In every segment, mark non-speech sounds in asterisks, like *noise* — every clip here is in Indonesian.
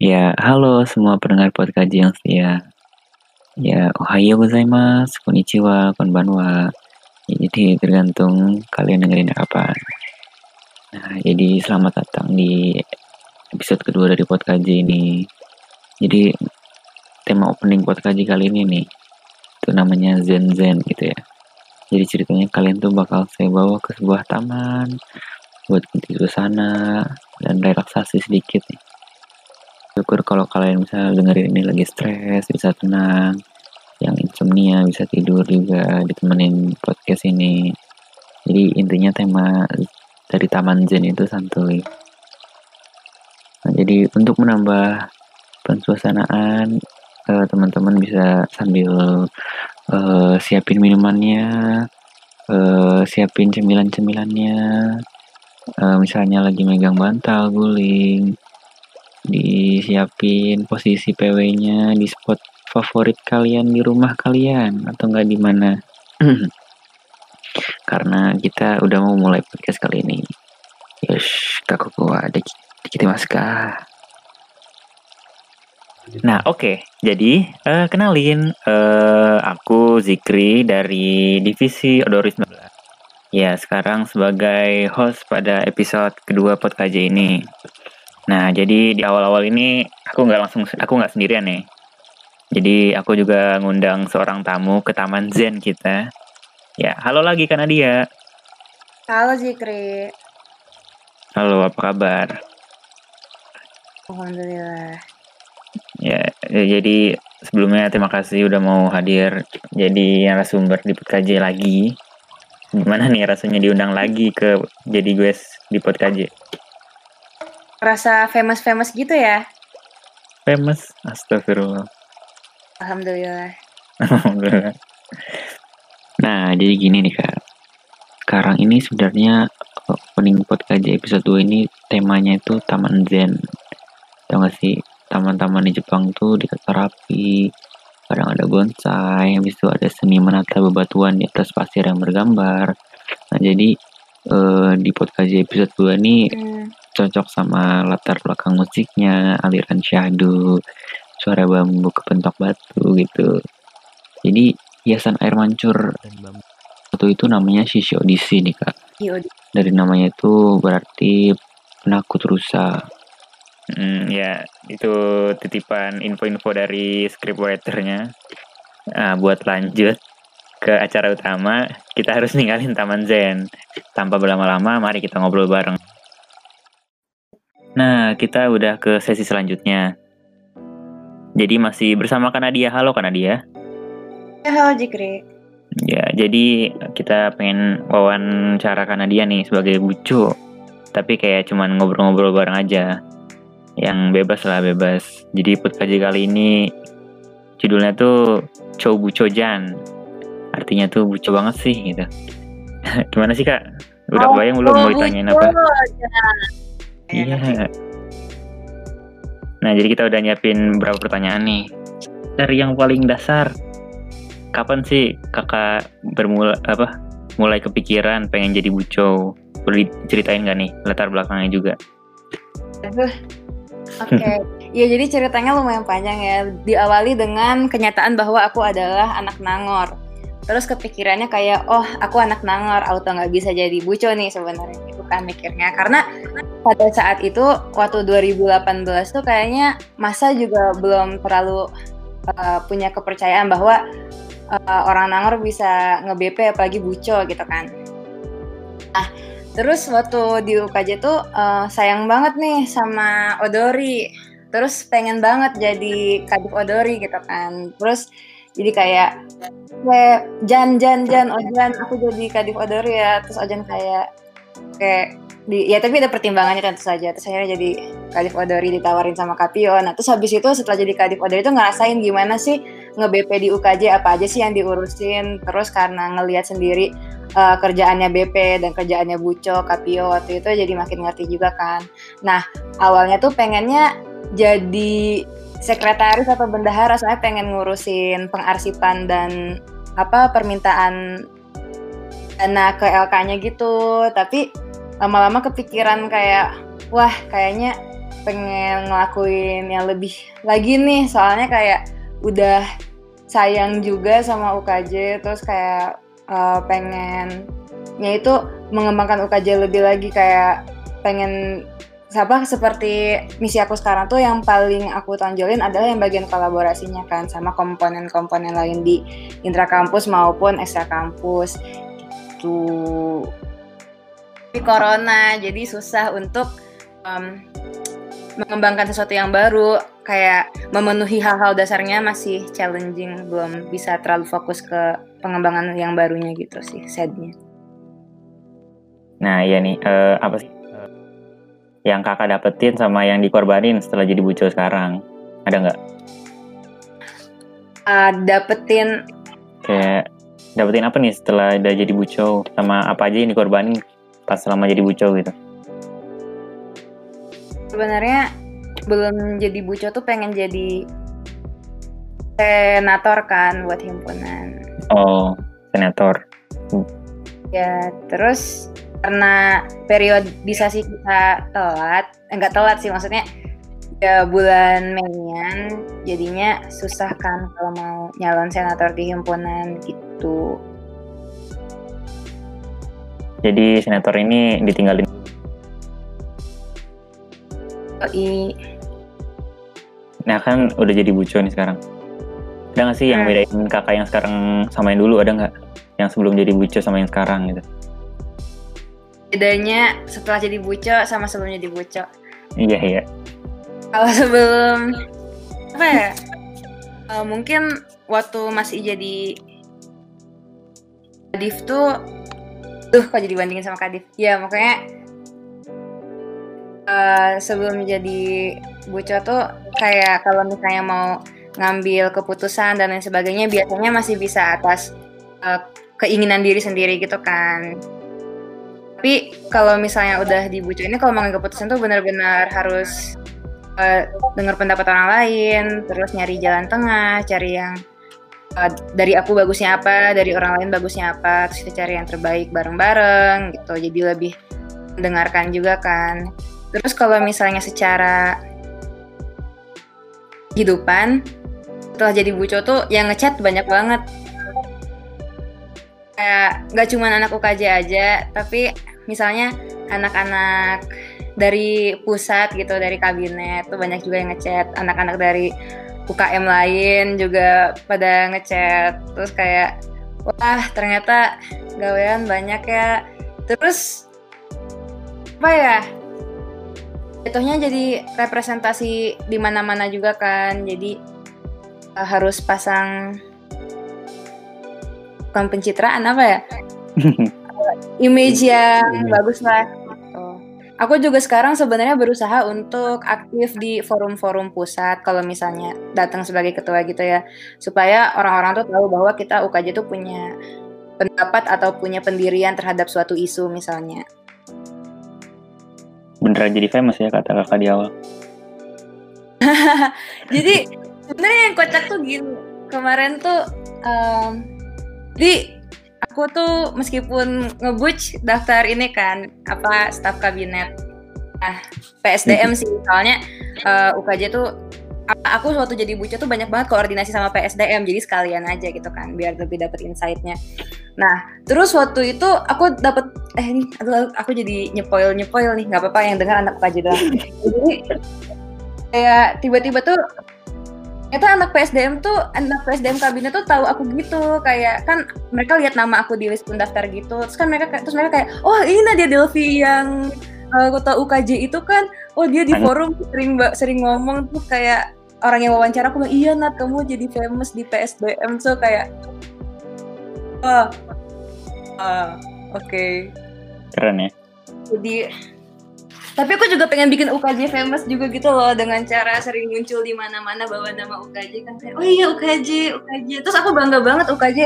Ya, halo semua pendengar podcast yang setia. Ya, ohayo gozaimasu, konnichiwa, konbanwa. Jadi tergantung kalian dengerin kapan. Nah, jadi selamat datang di episode kedua dari podcast ini. Jadi tema opening podcast kali ini nih, itu namanya Zen Zen gitu ya. Jadi ceritanya kalian tuh bakal saya bawa ke sebuah taman buat ganti suasana dan relaksasi sedikit nih syukur kalau kalian bisa dengerin ini lagi stres bisa tenang yang insomnia bisa tidur juga ditemenin podcast ini. Jadi intinya tema dari Taman Zen itu santuy. Nah, jadi untuk menambah pensuasanaan uh, teman-teman bisa sambil uh, siapin minumannya uh, siapin cemilan-cemilannya. Uh, misalnya lagi megang bantal guling disiapin posisi PW-nya di spot favorit kalian di rumah kalian atau enggak di mana *clears throat* karena kita udah mau mulai podcast kali ini Yosh, kaku ada kita maska Nah, oke. Okay. Jadi, uh, kenalin uh, aku Zikri dari divisi Odoris 19. Ya, sekarang sebagai host pada episode kedua podcast ini. Nah, jadi di awal-awal ini aku nggak langsung aku nggak sendirian nih. Jadi aku juga ngundang seorang tamu ke Taman Zen kita. Ya, halo lagi kan Nadia. Halo Zikri. Halo, apa kabar? Alhamdulillah. Ya, ya, jadi sebelumnya terima kasih udah mau hadir jadi narasumber di PKJ lagi. Gimana nih rasanya diundang lagi ke jadi gue di PKJ? Rasa famous-famous gitu ya? Famous? Astagfirullah. Alhamdulillah. *laughs* Alhamdulillah. Nah, jadi gini nih Kak. Sekarang ini sebenarnya opening podcast episode 2 ini temanya itu Taman Zen. Tahu gak sih? Taman-taman di Jepang tuh ditata rapi, kadang ada bonsai, habis itu ada seni menata bebatuan di atas pasir yang bergambar. Nah, jadi uh, di podcast episode 2 ini hmm cocok sama latar belakang musiknya, aliran syahdu, suara bambu kepentok batu gitu. Jadi hiasan air mancur batu itu namanya Shishi Odyssey nih kak. Dari namanya itu berarti penakut rusa. Hmm, ya itu titipan info-info dari scriptwriternya. Nah, buat lanjut ke acara utama, kita harus ninggalin Taman Zen. Tanpa berlama-lama, mari kita ngobrol bareng. Nah, kita udah ke sesi selanjutnya. Jadi masih bersama Kanadia. Halo Kanadia. Ya, halo Jikri. Ya, jadi kita pengen wawancara Kanadia nih sebagai bucu. Tapi kayak cuman ngobrol-ngobrol bareng aja. Yang bebas lah, bebas. Jadi podcast kali ini judulnya tuh Chow Buco Jan. Artinya tuh buco banget sih gitu. *laughs* Gimana sih kak? Udah oh, bayang belum mau ditanyain apa? Iya. Nah, jadi kita udah nyiapin beberapa pertanyaan nih. Dari yang paling dasar, kapan sih kakak bermula apa mulai kepikiran pengen jadi buco? Boleh ceritain gak nih latar belakangnya juga? Oke, okay. *laughs* ya jadi ceritanya lumayan panjang ya. Diawali dengan kenyataan bahwa aku adalah anak Nangor. Terus kepikirannya kayak, oh aku anak Nangor, auto nggak bisa jadi buco nih sebenarnya kan mikirnya karena pada saat itu waktu 2018 tuh kayaknya masa juga belum terlalu uh, punya kepercayaan bahwa uh, orang Nangor bisa nge-BP apalagi buco gitu kan. Nah, terus waktu di UKJ tuh uh, sayang banget nih sama Odori. Terus pengen banget jadi kadip Odori gitu kan. Terus jadi kayak Jan Jan Jan Ojan aku jadi kadip Odori ya. Terus Ojan kayak kayak di ya tapi ada pertimbangannya tentu saja. Terus akhirnya jadi Kadif Odori ditawarin sama Kapio nah terus habis itu setelah jadi Kadif Odori itu ngerasain gimana sih nge-BP di UKJ apa aja sih yang diurusin? Terus karena ngelihat sendiri uh, kerjaannya BP dan kerjaannya Buco Kapio waktu itu jadi makin ngerti juga kan. Nah awalnya tuh pengennya jadi sekretaris atau bendahara. Soalnya pengen ngurusin pengarsipan dan apa permintaan dana ke LK-nya gitu. Tapi lama-lama kepikiran kayak wah kayaknya pengen ngelakuin yang lebih lagi nih. Soalnya kayak udah sayang juga sama UKJ terus kayak uh, pengennya itu mengembangkan UKJ lebih lagi. Kayak pengen siapa seperti misi aku sekarang tuh yang paling aku tonjolin adalah yang bagian kolaborasinya kan sama komponen-komponen lain di intra kampus maupun ekstra kampus gitu di corona jadi susah untuk um, mengembangkan sesuatu yang baru kayak memenuhi hal-hal dasarnya masih challenging belum bisa terlalu fokus ke pengembangan yang barunya gitu sih sadnya nah iya nih uh, apa sih yang kakak dapetin sama yang dikorbanin setelah jadi buco sekarang? Ada nggak? Uh, dapetin kayak dapetin apa nih setelah udah jadi buco sama apa aja yang dikorbanin pas selama jadi buco gitu? Sebenarnya belum jadi buco tuh pengen jadi senator kan buat himpunan. Oh, senator. Ya, terus karena periodisasi kita telat, enggak eh, telat sih maksudnya ya bulan Meian jadinya susah kan kalau mau nyalon senator di himpunan gitu. Jadi senator ini ditinggalin. I. Nah kan udah jadi buco nih sekarang. Ada nggak sih yang hmm. bedain kakak yang sekarang sama yang dulu ada nggak? Yang sebelum jadi buco sama yang sekarang gitu? bedanya setelah jadi buco sama sebelum jadi buco iya iya kalau sebelum apa ya uh, mungkin waktu masih jadi Kadif tuh tuh kok jadi bandingin sama Kadif? Ya makanya uh, sebelum jadi buco tuh kayak kalau misalnya mau ngambil keputusan dan lain sebagainya biasanya masih bisa atas uh, keinginan diri sendiri gitu kan. Tapi kalau misalnya udah di bucu ini kalau mau keputusan tuh benar-benar harus uh, dengar pendapat orang lain terus nyari jalan tengah cari yang uh, dari aku bagusnya apa dari orang lain bagusnya apa terus kita cari yang terbaik bareng-bareng gitu. Jadi lebih mendengarkan juga kan. Terus kalau misalnya secara kehidupan setelah jadi buco tuh yang ngechat banyak banget. Kayak nggak cuma anak UKJ aja tapi misalnya anak-anak dari pusat gitu dari kabinet tuh banyak juga yang ngechat. Anak-anak dari UKM lain juga pada ngechat. Terus kayak wah ternyata gawean banyak ya. Terus apa ya jatuhnya jadi representasi di mana-mana juga kan. Jadi uh, harus pasang bukan pencitraan apa ya? *laughs* Image yang bagus lah. Aku juga sekarang sebenarnya berusaha untuk aktif di forum-forum pusat kalau misalnya datang sebagai ketua gitu ya, supaya orang-orang tuh tahu bahwa kita UKJ tuh punya pendapat atau punya pendirian terhadap suatu isu misalnya. Beneran jadi famous ya kata kakak di awal. *laughs* jadi sebenarnya yang kocak tuh gini, kemarin tuh um, di aku tuh meskipun ngebuc daftar ini kan apa staf kabinet nah PSDM sih. Soalnya uh, eh, UKJ tuh aku waktu jadi buca tuh banyak banget koordinasi sama PSDM jadi sekalian aja gitu kan biar lebih dapet insightnya. Nah terus waktu itu aku dapet eh ini aku jadi nyepoil nyepoil nih nggak apa-apa yang dengar anak UKJ doang. Jadi kayak tiba-tiba tuh ternyata anak PSDM tuh anak PSDM kabinet tuh tahu aku gitu. Kayak kan mereka lihat nama aku di list pendaftar gitu. Terus kan mereka terus mereka kayak oh ini Nadia Delvi yang uh, kota UKJ itu kan oh dia di forum sering sering ngomong tuh kayak orang yang wawancara aku bilang iya Nat kamu jadi famous di PSDM so kayak oh, uh, oke. Okay. keren ya. Jadi tapi aku juga pengen bikin UKJ famous juga gitu loh dengan cara sering muncul di mana-mana bawa nama UKJ kan kayak oh iya UKJ UKJ terus aku bangga banget UKJ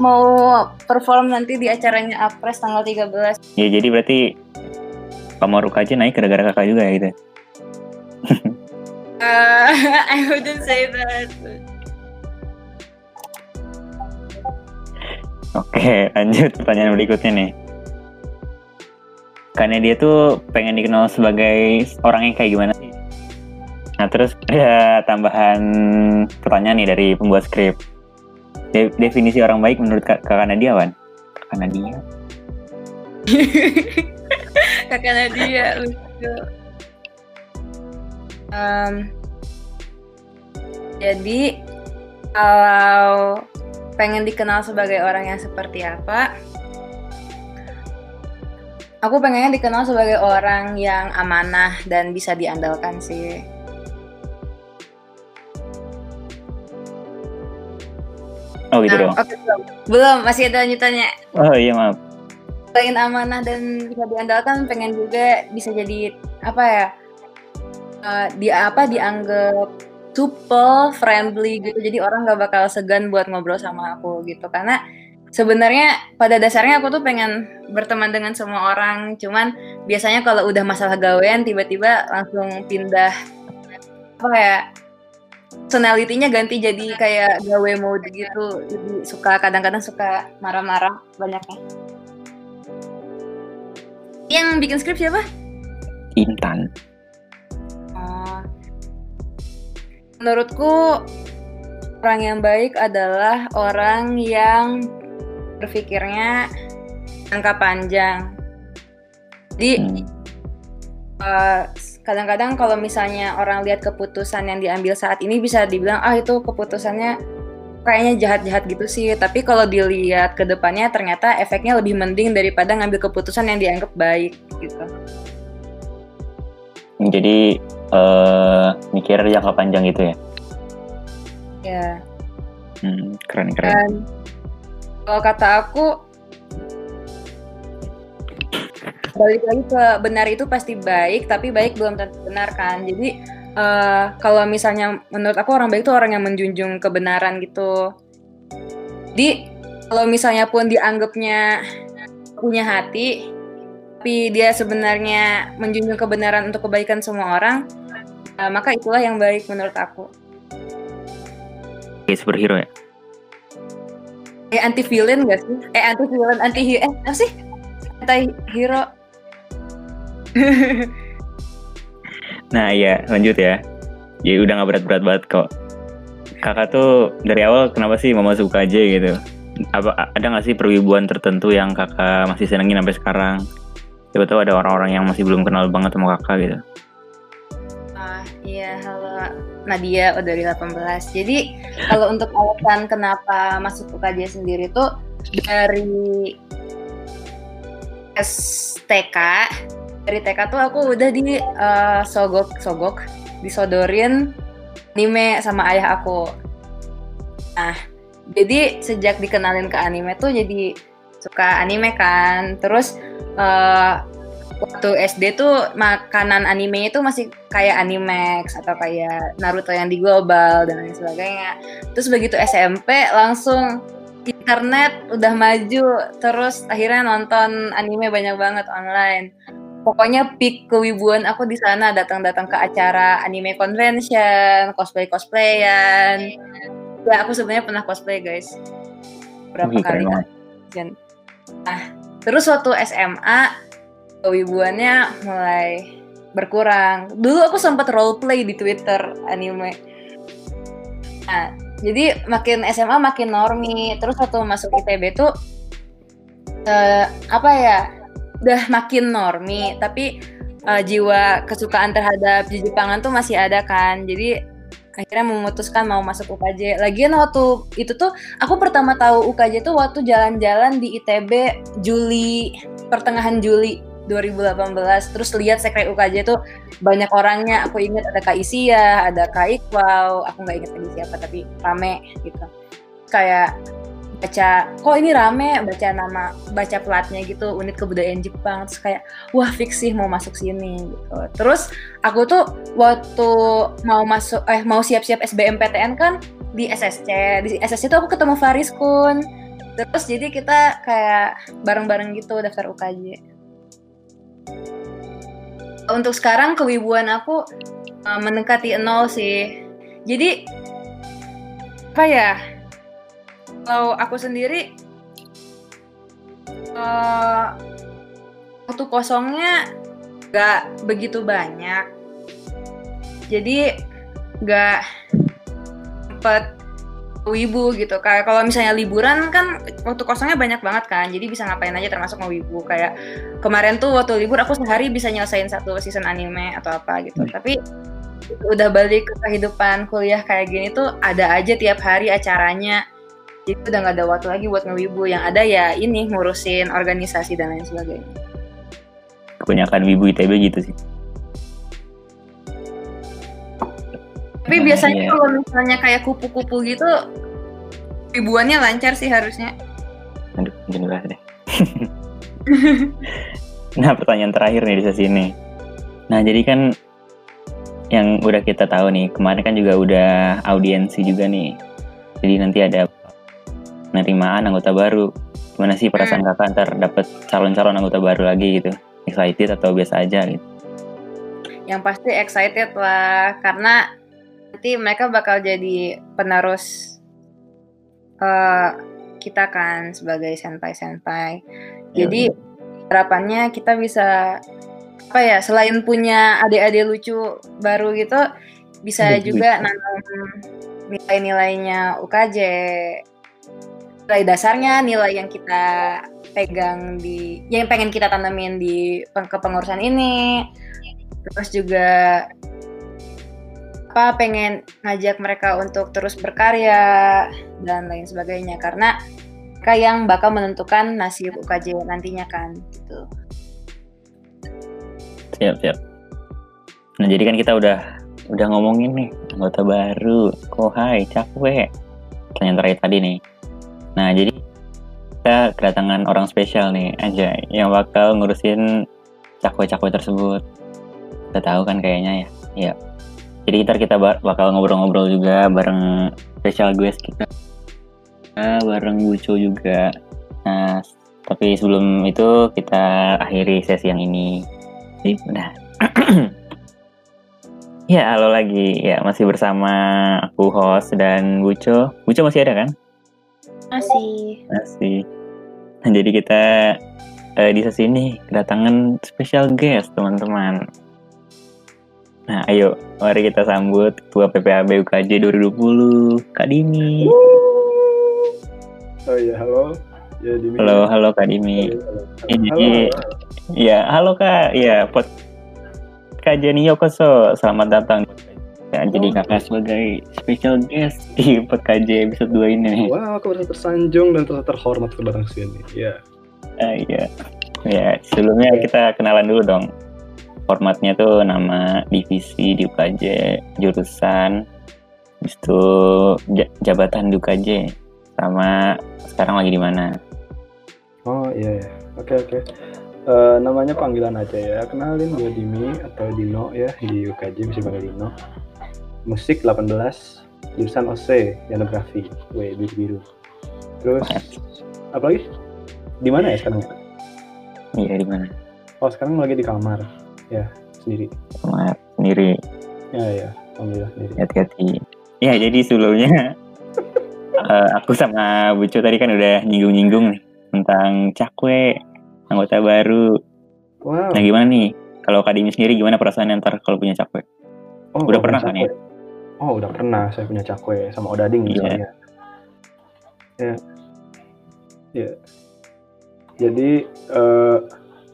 mau perform nanti di acaranya Apres tanggal 13 ya jadi berarti pamor UKJ naik gara-gara kakak juga ya gitu? Uh, *laughs* I wouldn't say that. Oke, lanjut pertanyaan berikutnya nih karena dia tuh pengen dikenal sebagai orang yang kayak gimana sih Nah terus ada tambahan pertanyaan nih dari pembuat skrip. De definisi orang baik menurut Kak, Kakak Nadia, Wan? Kakak Nadia? *laughs* Kakak Nadia. Um, jadi kalau pengen dikenal sebagai orang yang seperti apa, aku pengennya dikenal sebagai orang yang amanah dan bisa diandalkan sih. Oh gitu Nah, dong. oke, belum. belum, masih ada lanjutannya. Oh iya maaf. Selain amanah dan bisa diandalkan, pengen juga bisa jadi apa ya? eh, dia apa dianggap supel, friendly gitu. Jadi orang gak bakal segan buat ngobrol sama aku gitu. Karena sebenarnya pada dasarnya aku tuh pengen berteman dengan semua orang. Cuman biasanya kalau udah masalah gawean tiba-tiba langsung pindah apa ya? Personality-nya ganti jadi kayak gawe mode gitu. Jadi suka kadang-kadang suka marah-marah banyaknya. Yang bikin skrip siapa? Intan. Oh. Menurutku orang yang baik adalah orang yang berpikirnya jangka panjang. Jadi Hmm. eh, kadang-kadang kalau misalnya orang lihat keputusan yang diambil saat ini bisa dibilang ah itu keputusannya kayaknya jahat-jahat gitu sih. Tapi kalau dilihat ke depannya ternyata efeknya lebih mending daripada ngambil keputusan yang dianggap baik gitu. Jadi eh mikir jangka panjang gitu ya. Ya. Hmm, keren keren. Dan kalau kata aku balik lagi ke benar itu pasti baik, tapi baik belum tentu benar kan. Jadi eh, kalau misalnya menurut aku orang baik itu orang yang menjunjung kebenaran gitu. Jadi kalau misalnya pun dianggapnya punya hati, tapi dia sebenarnya menjunjung kebenaran untuk kebaikan semua orang, eh, maka itulah yang baik menurut aku. Kayak superhero ya. Eh anti villain gak sih? Eh anti villain, anti hero, eh apa sih? Anti hero. *laughs* Nah iya lanjut ya. Jadi udah nggak berat-berat banget kok. Kakak tuh dari awal kenapa sih mau masuk UKJ gitu? Apa ada nggak sih perwibuan tertentu yang kakak masih senengin sampai sekarang? Coba tahu ada orang-orang yang masih belum kenal banget sama kakak gitu. Ah, iya, halo Nadia oh, dari 18. Jadi kalau untuk alasan kenapa masuk UKJ sendiri tuh dari STK dari TK tuh aku udah di eh, sogok sogok disodorin anime sama ayah aku. Nah, jadi sejak dikenalin ke anime tuh jadi suka anime kan. Terus eh, waktu SD tuh makanan animenya itu masih kayak Animax atau kayak Naruto yang di global dan lain sebagainya. Terus begitu SMP langsung internet udah maju terus akhirnya nonton anime banyak banget online. Pokoknya peak kewibuan aku di sana datang-datang ke acara anime convention, cosplay-cosplayan. Ya aku sebenarnya pernah cosplay guys. Berapa Wih, kali. Nah, terus waktu SMA kewibuannya mulai berkurang. Dulu aku sempat roleplay di Twitter anime. Nah, jadi makin SMA makin normi. Terus waktu masuk ITB tuh eh, apa ya? Udah makin normi, tapi eh, jiwa kesukaan terhadap Jepangan tuh masih ada kan. Jadi akhirnya memutuskan mau masuk UKJ. Lagian waktu itu tuh aku pertama tahu UKJ tuh waktu jalan-jalan di ITB Juli pertengahan Juli 2018 terus lihat sekre UKJ tuh banyak orangnya. Aku ingat ada Kak Isia ada Kak Iqbal. Aku nggak ingat lagi siapa tapi rame gitu. Kayak baca kok ini rame? Baca nama baca platnya gitu unit kebudayaan Jepang. Terus kayak wah fix sih mau masuk sini gitu. Terus aku tuh waktu mau masuk eh mau siap-siap SBMPTN kan di SSC di SSC tuh aku ketemu Faris Kun terus jadi kita kayak bareng-bareng gitu daftar UKJ untuk sekarang kewibuan aku uh, mendekati nol sih. Jadi apa ya? Kalau aku sendiri uh, waktu kosongnya nggak begitu banyak. Jadi nggak sempet wibu gitu. Kayak kalau misalnya liburan kan waktu kosongnya banyak banget kan. Jadi bisa ngapain aja termasuk mau wibu. Kayak kemarin tuh waktu libur aku sehari bisa nyelesain satu season anime atau apa gitu. Hmm. tapi udah balik ke kehidupan kuliah kayak gini tuh ada aja tiap hari acaranya. Jadi udah nggak ada waktu lagi buat ngewibu. Yang ada ya ini ngurusin organisasi dan lain sebagainya. Kebanyakan wibu ITB gitu sih tapi nah, biasanya iya. kalau misalnya kayak kupu-kupu gitu wibuannya lancar sih harusnya. Aduh deh. *laughs* Nah pertanyaan terakhir nih di sesi ini. Nah jadi kan yang udah kita tahu nih kemarin kan juga udah audiensi juga nih. Jadi nanti ada penerimaan anggota baru. Gimana sih perasaan hmm. kakak ntar dapet calon-calon anggota baru lagi gitu? Excited atau biasa aja gitu? Yang pasti excited lah karena nanti mereka bakal jadi penerus uh, kita kan sebagai senpai-senpai. Ya, jadi harapannya kita bisa apa ya selain punya adik-adik lucu baru gitu bisa ya, juga nanam nilai-nilainya UKJ nilai dasarnya nilai yang kita pegang di yang pengen kita tanamin di kepengurusan ini. Terus juga apa pengen ngajak mereka untuk terus berkarya dan lain sebagainya karena mereka yang bakal menentukan nasib UKJ nantinya kan gitu. Siap siap. Nah jadi kan kita udah udah ngomongin nih anggota baru, kohai, cakwe, pertanyaan terakhir tadi nih. Nah jadi kita kedatangan orang spesial nih aja yang bakal ngurusin cakwe-cakwe tersebut. Kita tahu kan kayaknya ya. Iya. Jadi ntar kita bakal ngobrol-ngobrol juga bareng special guest kita, bareng Buco juga. Nah, tapi sebelum itu kita akhiri sesi yang ini. Udah. *clears throat* ya, halo lagi. Ya, masih bersama aku host dan Buco. Buco masih ada kan? Masih. Masih. Nah, jadi kita uh, di sesi ini kedatangan special guest, teman-teman. Nah, ayo mari kita sambut Ketua PPAB UKJ 2020, Kak Dimi. Oh iya, halo. Ya, Dimi. Halo, halo Kak Dimi. Halo, halo. Ini, ya, halo Kak. Ya, pot Kak Jenny Yokoso, selamat datang. Ya, oh. jadi kakak sebagai special guest di podcast episode 2 ini. Wah, wow, aku merasa tersanjung dan terasa terhormat untuk datang sini. Ya. Uh, iya. Ya, sebelumnya yeah. kita kenalan dulu dong formatnya tuh nama divisi di UKJ jurusan itu jabatan di UKJ sama sekarang lagi di mana? Oh iya iya. Oke oke. Uh, namanya panggilan aja ya. Kenalin gue Dimi atau Dino ya di UKJ bisa panggil Dino. Musik 18 jurusan OC Yanografi W biru biru terus apa lagi? Di mana ya sekarang? Iya di mana? Oh sekarang lagi di kamar ya sendiri. Sama sendiri. Ya ya alhamdulillah sendiri. Hati-hati. Ya jadi sebelumnya uh, *laughs* aku sama Bucu tadi kan udah nyinggung-nyinggung nih tentang cakwe anggota baru. Wow. nah gimana nih? Kalau Kadimi sendiri gimana perasaan ntar kalau punya cakwe? Oh, udah pernah kan ya? Oh udah pernah saya punya cakwe sama Odading iya. misalnya ya. Ya. Jadi uh,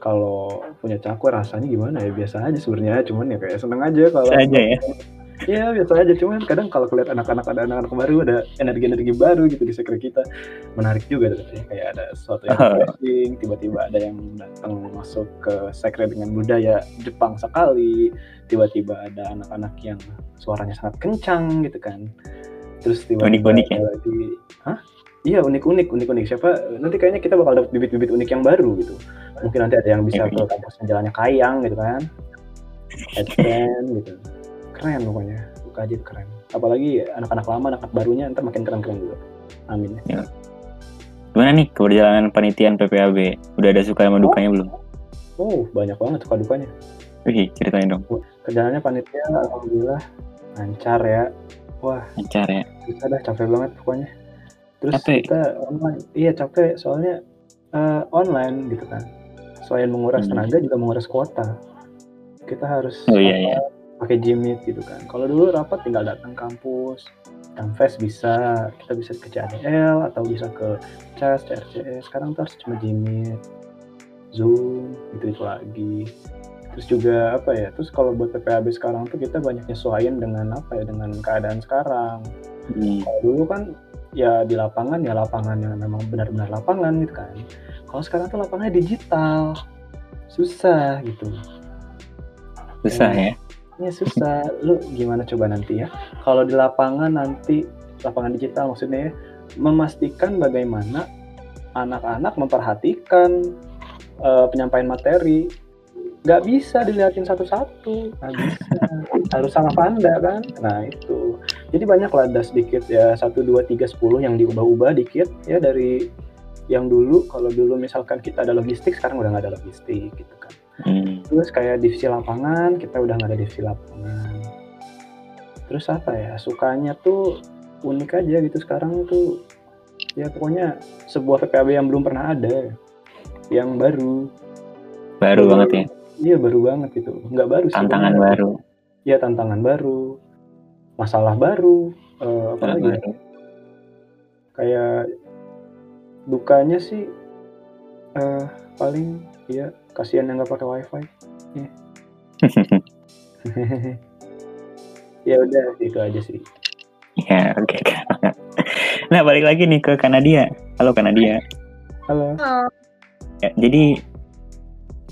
kalau punya cakwe rasanya gimana ya? Biasa aja sebenarnya cuman ya kayak seneng aja kalau aja ya? Iya biasa aja. Cuman kadang kalau kelihat anak-anak ada anak-anak baru ada energi-energi baru gitu di sekre kita menarik juga ya kayak ada sesuatu yang *laughs* refreshing tiba-tiba ada yang datang masuk ke sekre dengan budaya Jepang sekali tiba-tiba ada anak-anak yang suaranya sangat kencang gitu kan. Terus tiba-tiba unik-unik ya? lagi hah Iya unik-unik, unik-unik. Siapa nanti kayaknya kita bakal dapat bibit-bibit unik yang baru gitu. Mungkin nanti ada yang bisa ke kampus jalannya kayang gitu kan. Headband gitu. Keren pokoknya. UKJ keren. Apalagi anak-anak lama, anak-anak barunya ntar makin keren-keren juga. Amin. Ya. Gimana nih keberjalanan panitian PPAB? Udah ada suka sama dukanya oh. belum? Oh, banyak banget suka dukanya. Wih, ceritain dong. Kerjaannya panitia alhamdulillah lancar ya. Wah, lancar ya. Bisa dah capek banget pokoknya terus capek. kita online iya capek soalnya uh, online gitu kan selain menguras hmm. tenaga juga menguras kuota kita harus oh, iya, iya. pakai Jimit gitu kan. Kalau dulu rapat tinggal datang kampus, Canvas bisa, kita bisa ke CADL atau bisa ke CAS, CRCS. Sekarang tuh harus cuma Jimit, Zoom, gitu itu lagi. Terus juga apa ya? Terus kalau buat PPAB sekarang tuh kita banyak nyesuaiin dengan apa ya? Dengan keadaan sekarang. Hmm. Kalau dulu kan ya di lapangan ya lapangan yang memang benar-benar lapangan gitu kan. Kalau sekarang tuh lapangannya digital, susah gitu. Susah ya. Ya susah. Lu gimana coba nanti ya? Kalau di lapangan nanti lapangan digital maksudnya ya, memastikan bagaimana anak-anak memperhatikan eh, penyampaian materi. Nggak bisa dilihatin satu-satu, nggak bisa. Harus sama panda kan? Nah itu. Jadi banyak lah ada sedikit ya satu dua tiga sepuluh yang diubah-ubah dikit ya dari yang dulu kalau dulu misalkan kita ada logistik sekarang udah nggak ada logistik gitu kan Hmm. terus kayak divisi lapangan kita udah nggak ada divisi lapangan terus apa ya sukanya tuh unik aja gitu sekarang tuh ya pokoknya sebuah PPAB yang belum pernah ada yang baru Baru banget ya. iya baru banget gitu nggak baru sih Tantangan sebenarnya. baru. ya tantangan baru masalah baru eh, apa Tantangan lagi ya? baru. kayak dukanya sih eh paling ya kasihan yang nggak pakai wifi Ya. *laughs* ya udah itu aja sih ya oke. *laughs* Nah balik lagi nih ke Kanadia. Halo Kanadia. halo Ya, jadi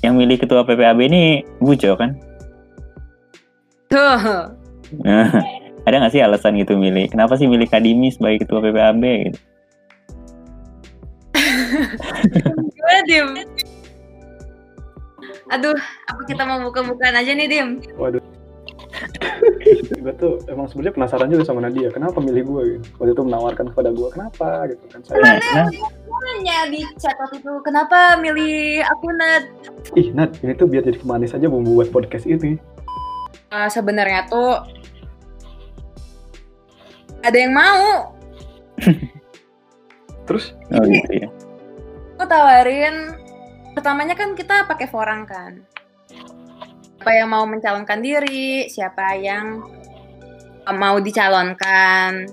yang milih ketua PPAB ini Bujo kan? tuh. Nah, ada nggak sih alasan gitu milih? Kenapa sih milih Kadimi sebagai ketua PPAB gitu? *laughs* Gimana, Dim? Aduh, apa kita mau buka-bukaan aja nih, Dim? waduh gue tuh emang sebenarnya penasaran juga sama Nadia kenapa milih gue gitu waktu itu menawarkan kepada gue kenapa gitu kan saya Nah, nah, Nanya di chat waktu itu, kenapa milih aku, Nat? ih Nat ini tuh biar jadi kemanis aja bumbu buat podcast ini Eh, sebenarnya tuh ada yang mau. *laughs* terus oh gitu ya. Aku tawarin, pertamanya kan kita pakai forang kan. Siapa yang mau mencalonkan diri, siapa yang mau dicalonkan.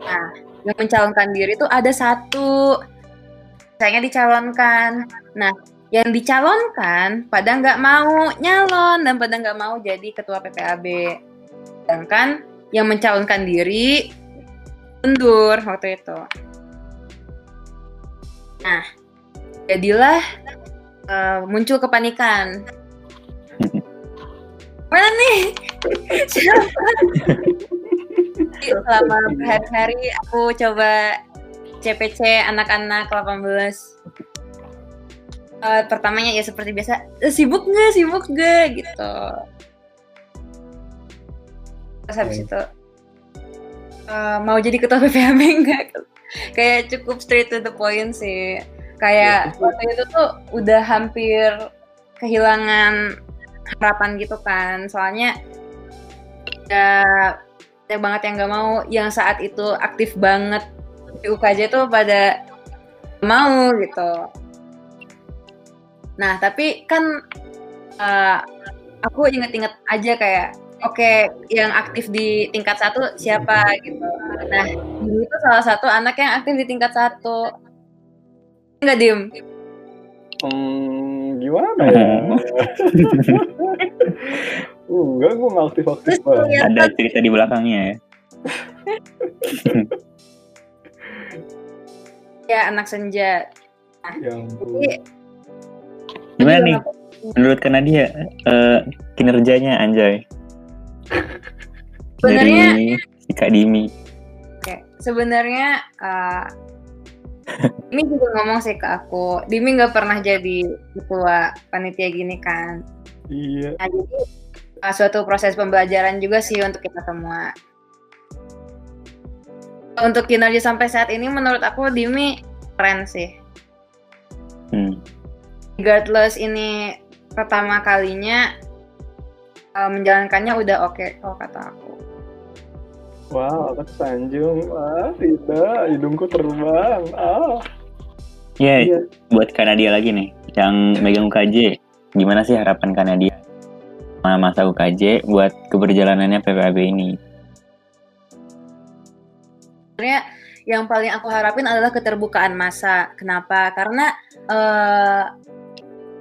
Nah, yang mencalonkan diri itu ada satu. Sayangnya dicalonkan. Nah, yang dicalonkan pada nggak mau nyalon dan pada nggak mau jadi ketua PPAB. Sedangkan yang mencalonkan diri mundur waktu itu. Nah, jadilah eh, muncul kepanikan. Mana nih? *laughs* Selama berhari-hari aku coba CPC anak-anak 18. Eh, pertamanya ya seperti biasa, "Eh, sibuk nggak, sibuk nggak gitu. Terus habis Oke. itu eh, mau jadi ketua PPAB enggak? Kayak cukup straight to the point sih. Kayak Ya, waktu itu tuh udah hampir kehilangan harapan gitu kan. Soalnya ya banyak banget yang nggak mau yang saat itu aktif banget di UKJ tuh pada mau gitu. Nah tapi kan eh, aku inget-inget aja kayak oke yang aktif di tingkat satu siapa gitu. Nah dulu itu salah satu anak yang aktif di tingkat satu. Enggak diem. Hmm, gimana ya? *laughs* Uh, enggak, gue nggak aktif-aktif Terus banget. Ada cerita di belakangnya ya. *laughs* ya anak senja. Yang Jadi, Gimana jadi nih? Menurut Kanadia eh, kinerjanya Anjay Sebenarnya Kak Dimi. Oke, sebenarnya uh, Dimi juga ngomong sih ke aku, Dimi nggak pernah jadi ketua panitia gini kan. iya, Nah, jadi uh, suatu proses pembelajaran juga sih untuk kita semua. Untuk kinerja sampai saat ini menurut aku Dimi keren sih. Hmm. Regardless ini pertama kalinya uh, menjalankannya udah oke kalau kata aku. wow, aku tersanjung. Ah, tidak, hidungku terbang. Ah, Ya, iya. buat Kanadia lagi nih, yang megang UKJ, gimana sih harapan Kanadia? masa UKJ buat keberjalanannya PPAB ini? Sebenarnya yang paling aku harapin adalah keterbukaan masa. Kenapa? Karena uh,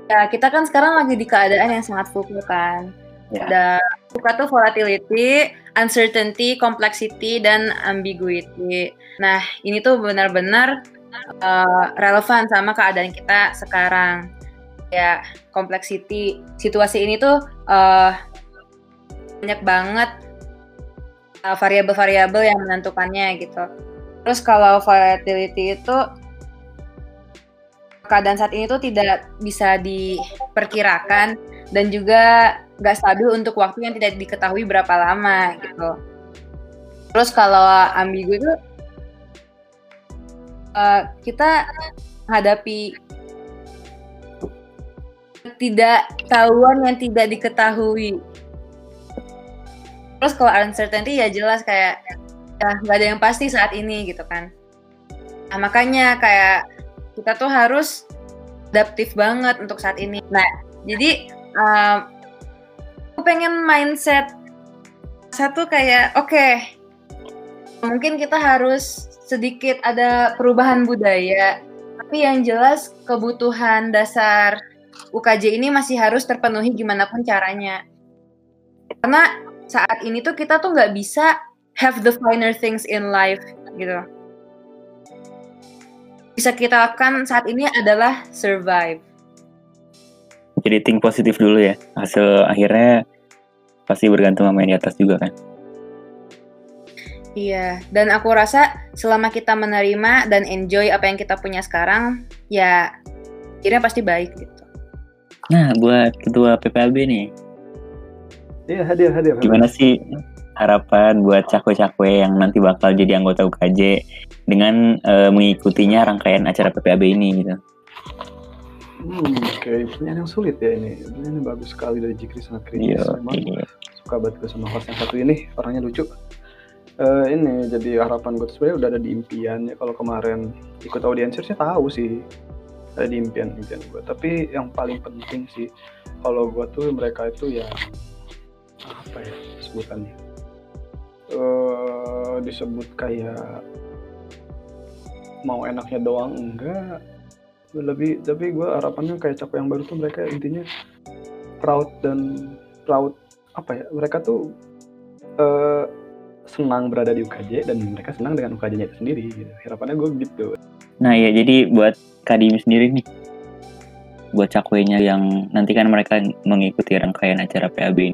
ya kita kan sekarang lagi di keadaan yang sangat fluktuatif kan. Ya. Ada suka tuh volatility, uncertainty, complexity, dan ambiguity. Nah, ini tuh benar-benar uh, relevan sama keadaan kita sekarang. Ya, complexity. Situasi ini tuh uh, banyak banget uh, variabel-variabel yang menentukannya gitu. Terus kalau volatility itu keadaan saat ini tuh tidak bisa diperkirakan dan juga nggak stabil untuk waktu yang tidak diketahui berapa lama gitu. Terus kalau ambigu itu uh, kita hadapi tidak tahuan yang tidak diketahui. Terus kalau uncertainty ya jelas kayak ya nggak ada yang pasti saat ini gitu kan. Nah, makanya kayak kita tuh harus adaptif banget untuk saat ini. Nah, jadi um, aku pengen mindset satu kayak oke okay, mungkin kita harus sedikit ada perubahan budaya tapi yang jelas kebutuhan dasar UKJ ini masih harus terpenuhi gimana pun caranya. Karena saat ini tuh kita tuh nggak bisa have the finer things in life gitu. Bisa kita lakukan saat ini adalah survive jadi think positif dulu ya hasil akhirnya pasti bergantung sama yang di atas juga kan Iya, dan aku rasa selama kita menerima dan enjoy apa yang kita punya sekarang, ya akhirnya pasti baik gitu. Nah, buat ketua PPLB nih. Iya, hadir, hadir. Gimana sih harapan buat cakwe-cakwe yang nanti bakal jadi anggota UKJ dengan uh, mengikutinya rangkaian acara PPAB ini gitu? Hmm, oke, okay. pertanyaan yang sulit ya ini. Pertanyaan yang bagus sekali dari Jikri sangat kritis. Yo, Memang iya. suka banget gue sama host yang satu ini, orangnya lucu. Uh, ini jadi harapan gue sebenarnya udah ada di impian ya kalau kemarin ikut audiensi saya tahu sih ada di impian impian gue tapi yang paling penting sih kalau gue tuh mereka itu ya apa ya sebutannya uh, disebut kayak mau enaknya doang enggak lebih tapi gue harapannya kayak capek yang baru tuh mereka intinya proud dan proud apa ya mereka tuh uh, senang berada di UKJ dan mereka senang dengan UKJ-nya itu sendiri. Harapannya gue gitu. Nah ya jadi buat Kadim sendiri nih buat cakwenya yang nanti kan mereka mengikuti rangkaian acara PAB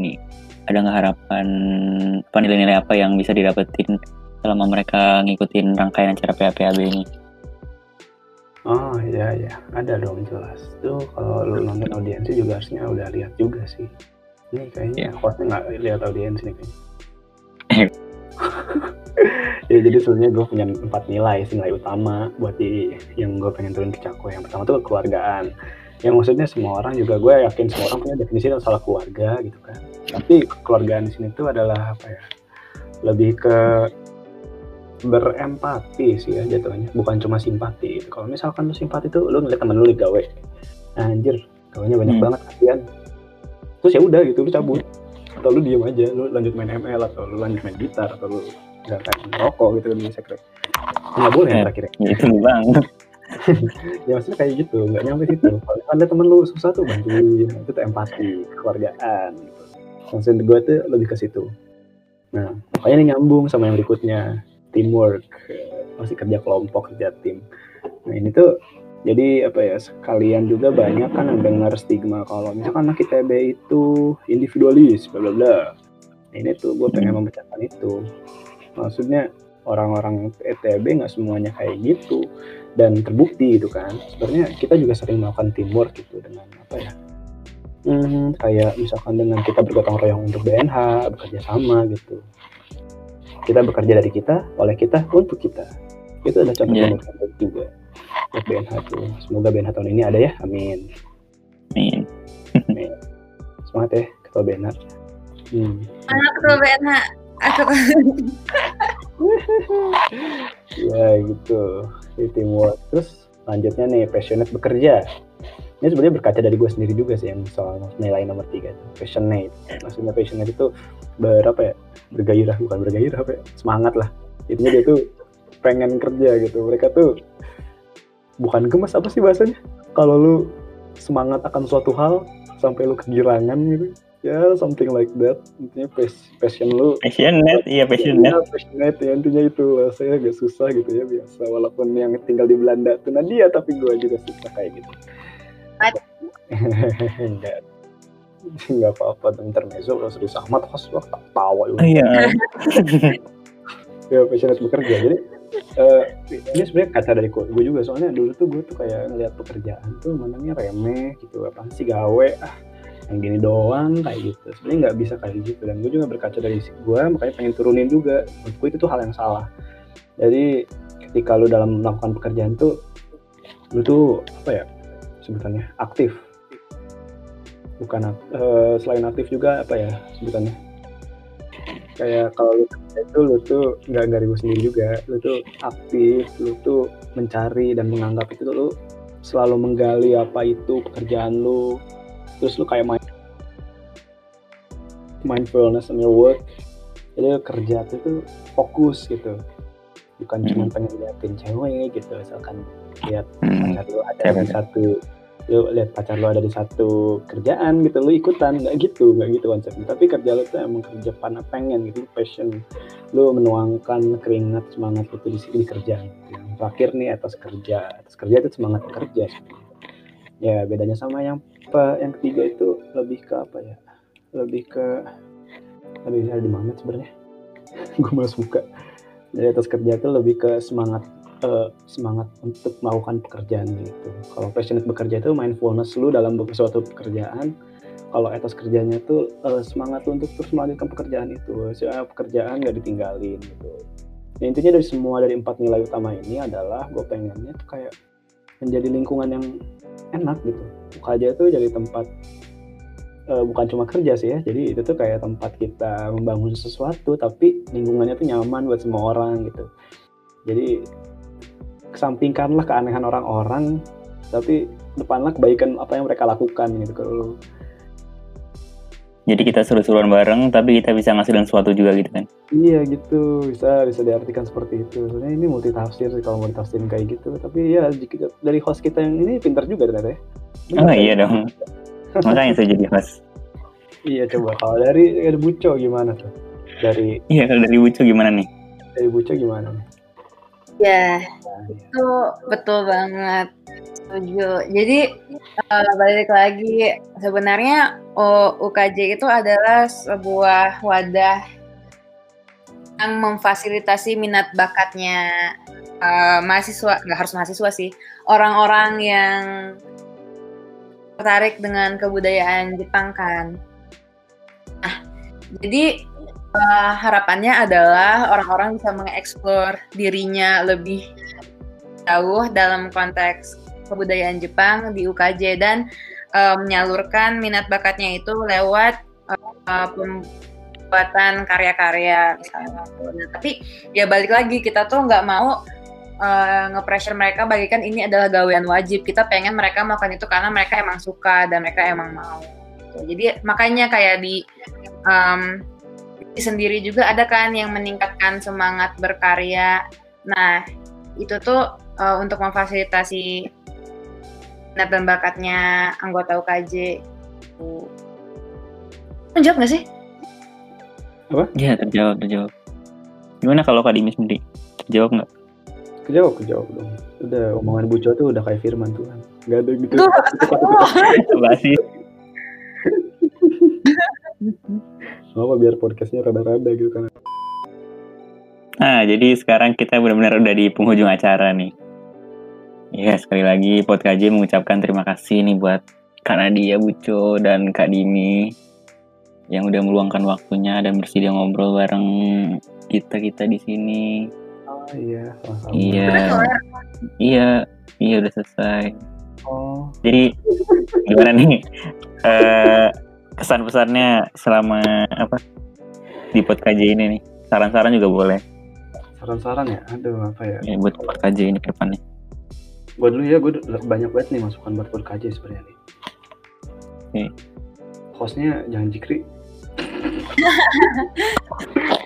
ini ada nggak harapan apa nilai-nilai apa yang bisa didapetin selama mereka ngikutin rangkaian acara PAB ini Oh iya iya, ada dong jelas. Tuh kalau lu nonton audiensi juga harusnya udah lihat juga sih. Ini kayaknya yeah. hostnya nggak lihat audiensi nih kayaknya. *laughs* ya jadi sebenarnya gue punya empat nilai sih nilai utama buat di yang gue pengen turun ke Cakwe. Yang pertama tuh keluargaan. Yang maksudnya semua orang juga gue yakin semua orang punya definisi soal keluarga gitu kan. Tapi keluargaan di sini tuh adalah apa ya? Lebih ke berempati sih ya jatuhnya. Bukan cuma simpati. Kalau misalkan lu simpati tuh lu ngeliat temen lu gawe. Anjir gawenya banyak hmm. banget kasihan. Terus ya udah gitu lu cabut. Atau lu diem aja lu lanjut main ML atau lu lanjut main gitar atau lu gak rokok gitu di sekret nggak boleh ya, terakhir. itu bang *laughs* ya maksudnya kayak gitu nggak nyampe situ. Kalau ada temen lu susah tuh bantuin itu tuh empati keluargaan gitu. maksud gue tuh lebih ke situ. Nah makanya ini nyambung sama yang berikutnya teamwork. Masih kerja kelompok kerja tim. Nah ini tuh jadi apa ya sekalian juga banyak kan yang dengar stigma kalau misalkan anak ITB itu individualis bla bla bla. Nah, ini tuh gue pengen memecahkan itu. Maksudnya orang-orang ITB nggak semuanya kayak gitu. Dan terbukti gitu kan. Sebenarnya kita juga sering melakukan teamwork gitu dengan apa ya hmm, kayak misalkan dengan kita bergotong royong untuk BNH bekerja sama gitu kita bekerja dari kita oleh kita untuk kita. Itu ada contoh yeah. yang juga buat BNH tuh. Semoga BNH tahun ini ada ya. Amin. Amin, amin. semangat ya ketua BNH hmm. anak ketua BNH aku *laughs* ya gitu. Di teamwork. Terus lanjutnya nih passionate bekerja ini sebenarnya berkaca dari gue sendiri juga sih yang soal nilai nomor tiga itu passionate. Maksudnya passionate itu berapa ya? Bergairah bukan bergairah apa ya? Semangat lah. Intinya dia tuh pengen kerja gitu. Mereka tuh bukan gemes apa sih bahasanya? Kalau lu semangat akan suatu hal sampai lu kegirangan gitu ya something like that. Intinya passion lu passionate iya passionate. Ya, passionate ya. Intinya itu lah saya agak susah gitu ya biasa. Walaupun yang tinggal di Belanda tuh Nadia tapi gue juga susah kayak gitu *laughs* enggak enggak apa-apa intermezzo kalau serius amat host. Wah tawa juga iya. Ya passionate bekerja. Jadi uh, ini sebenarnya kata dari gue juga. Soalnya dulu tuh gue tuh kayak ngeliat pekerjaan tuh mananya remeh gitu. Apa sih gawe? Ah yang gini doang kayak gitu. Sebenarnya nggak bisa kayak gitu. Dan gue juga berkaca dari gue makanya pengen turunin juga. Menurut itu tuh hal yang salah. Jadi ketika lu dalam melakukan pekerjaan tuh lu tuh apa ya sebutannya aktif. Bukan uh, selain aktif juga apa ya sebutannya? Kayak kalau lu itu lu tuh nggak nggak ribu sendiri juga. Lu tuh aktif lu tuh mencari dan menganggap itu tuh lu selalu menggali apa itu pekerjaan lu. Terus lu kayak main mindfulness on your work. Jadi kerja itu tuh fokus gitu. Bukan hmm. cuma pengen liatin cewek gitu misalkan lihat hmm. pacar lu ada di satu lu lihat pacar lu ada di satu kerjaan gitu lu ikutan. Nggak gitu nggak gitu konsepnya tapi kerja lu tuh emang kerja panah pengen gitu passion. Lu menuangkan keringat semangat itu di sini di kerjaan. Yang terakhir nih atas kerja. Atas kerja itu semangat kerja. Ya bedanya sama yang yang ketiga itu lebih ke apa ya? Lebih ke lebih di mana sebenarnya? *laughs* Gue malas buka. Dari atas kerja itu lebih ke semangat uh, semangat untuk melakukan pekerjaan gitu. Kalau passionate bekerja itu mindfulness lu dalam suatu pekerjaan. Kalau etos kerjanya tuh uh, semangat untuk terus melanjutkan pekerjaan itu. Soalnya pekerjaan gak ditinggalin gitu. Ya, intinya dari semua dari empat nilai utama ini adalah gue pengennya tuh kayak menjadi lingkungan yang enak gitu. aja tuh jadi tempat uh, bukan cuma kerja sih ya jadi itu tuh kayak tempat kita membangun sesuatu tapi lingkungannya tuh nyaman buat semua orang gitu jadi kesampingkanlah keanehan orang-orang tapi depanlah kebaikan apa yang mereka lakukan gitu. Kalau jadi kita seru-seruan bareng tapi kita bisa ngasilin sesuatu juga gitu kan? Iya gitu. Bisa bisa diartikan seperti itu. Sebenarnya ini multi tafsir sih kalau mau ditafsirin kayak gitu. Tapi ya dari host kita yang ini pintar juga ternyata ya. Benar, oh iya dong. Makanya saya jadi host. Iya coba. Kalau dari dari Buco gimana tuh? Dari iya kalau dari Buco gimana nih? Dari Buco gimana nih? Ya, itu betul banget. Setuju. Jadi uh, balik lagi sebenarnya UKJ itu adalah sebuah wadah yang memfasilitasi minat bakatnya uh, mahasiswa, nggak harus mahasiswa sih, orang-orang yang tertarik dengan kebudayaan Jepang kan. Nah, jadi uh, harapannya adalah orang-orang bisa mengeksplor dirinya lebih jauh dalam konteks kebudayaan Jepang di UKJ dan uh, menyalurkan minat bakatnya itu lewat uh, pembuatan karya-karya misalnya. Nah, tapi ya balik lagi kita tuh nggak mau uh, nge-pressure mereka bagikan ini adalah gawean wajib. Kita pengen mereka melakukan itu karena mereka emang suka dan mereka emang mau. Jadi makanya kayak di um, sendiri juga ada kan yang meningkatkan semangat berkarya. Nah, itu tuh uh, untuk memfasilitasi minat dan bakatnya anggota UKJ. Menjawab nggak sih? Apa? Ya, terjawab, terjawab. Gimana kalau Kak Dimi sendiri? Terjawab nggak? Kejawab, kejawab dong. Udah omongan Buco tuh udah kayak firman Tuhan. Gak ada gitu. Coba sih. apa biar podcastnya rada-rada gitu kan nah jadi sekarang kita benar-benar udah di penghujung acara nih ya sekali lagi podcast mengucapkan terima kasih nih buat Kak Nadia Buco dan Kak Dini yang udah meluangkan waktunya dan bersedia ngobrol bareng kita kita di sini. Oh iya, sama-sama. Iya, iya, iya udah selesai. Oh. Jadi gimana nih? uh, kesan-pesannya selama apa di podcast ini nih saran-saran juga boleh saran-saran ya aduh apa ya ya buat podcast ini ke depannya gue dulu ya gue banyak banget nih masukan buat podcast sebenarnya nih Oke. hostnya jangan jikri *laughs*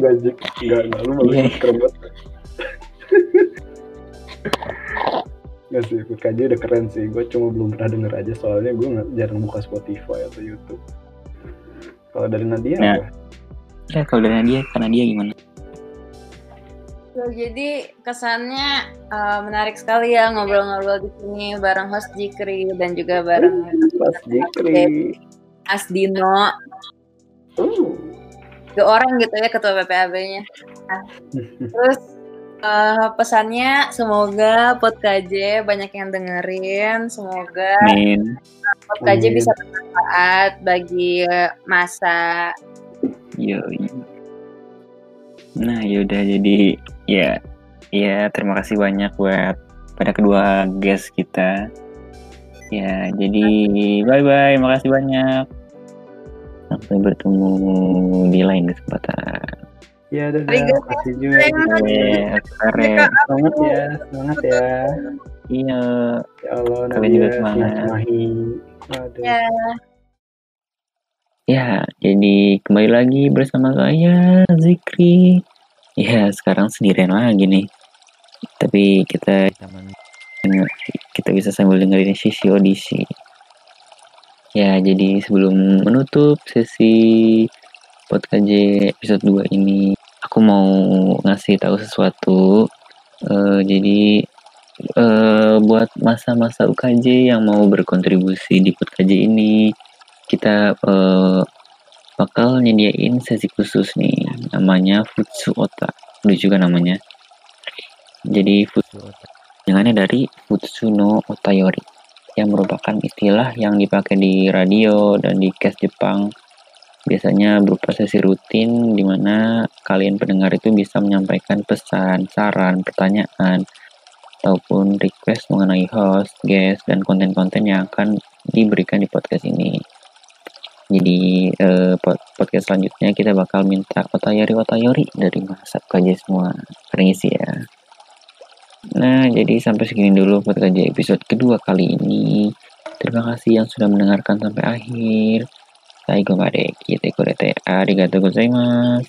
Gak jik, gak, gak, lu malu Iya. keren banget *laughs* Gak sih, PKJ udah keren sih Gue cuma belum pernah denger aja Soalnya gue jarang buka Spotify atau Youtube Kalau dari Nadia Nah. apa? Ya kalau dari Nadia, karena dia gimana? So, jadi kesannya uh, menarik sekali ya ngobrol-ngobrol di sini bareng host Jikri dan juga bareng Pas Jikri Mas Dino. Oh. Dua orang gitu ya ketua PPAB-nya. Terus uh, pesannya semoga PodKJ banyak yang dengerin, semoga Amin. PodKJ Amin. bisa bermanfaat bagi uh, masa Yoi. Nah, yaudah jadi ya ya terima kasih banyak buat pada kedua guest kita. Ya, jadi bye bye, makasih banyak. Sampai bertemu di lain kesempatan. Ya dadah, Arigatou kasih juga keren. Semangat ya, semangat ya Iya. Ya Allah, Kalian juga semangat. Ya Ya, jadi kembali lagi bersama saya Zikri. Ya, sekarang sendirian lagi nih. Tapi kita kita bisa sambil dengerin sisi audisi. Ya, jadi sebelum menutup sesi podcast episode 2 ini, aku mau ngasih tahu sesuatu. Eh, jadi eh, buat masa-masa UKJ yang mau berkontribusi di podcast ini, kita eh, bakal nyediain sesi khusus nih, namanya Futsu Ota. Lucu juga namanya. Jadi Futsu Jangannya dari Futsu no Otayori yang merupakan istilah yang dipakai di radio dan di cast Jepang. Biasanya berupa sesi rutin di mana kalian pendengar itu bisa menyampaikan pesan, saran, pertanyaan, ataupun request mengenai host, guest, dan konten-konten yang akan diberikan di podcast ini. Jadi eh, pod- podcast selanjutnya kita bakal minta otayori otayori dari masa kaji semua. Permisi ya. Nah, jadi sampai segini dulu podcast episode kedua kali ini. Terima kasih yang sudah mendengarkan sampai akhir. Saigo made kita kurete arigatou gozaimasu.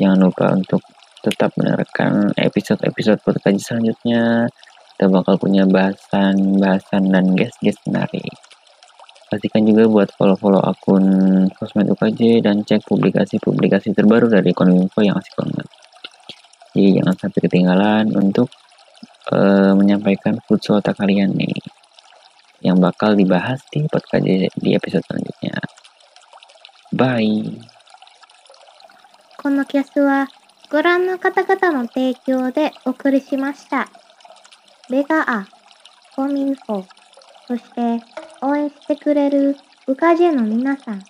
Jangan lupa untuk tetap mendengarkan episode-episode podcast selanjutnya. Kita bakal punya bahasan-bahasan dan guest-guest menarik. Pastikan juga buat follow-follow akun sosmed UKJ dan cek publikasi-publikasi terbaru dari Kominfo yang asik banget. Jadi jangan sampai ketinggalan untuk eh, menyampaikan futsal otak kalian nih yang bakal dibahas di podcast di episode selanjutnya. Bye. このキャスはご覧の方々の提供でお送りしました。ベガア、コミンフォ、そして 応援してくれるウカジェの皆さん、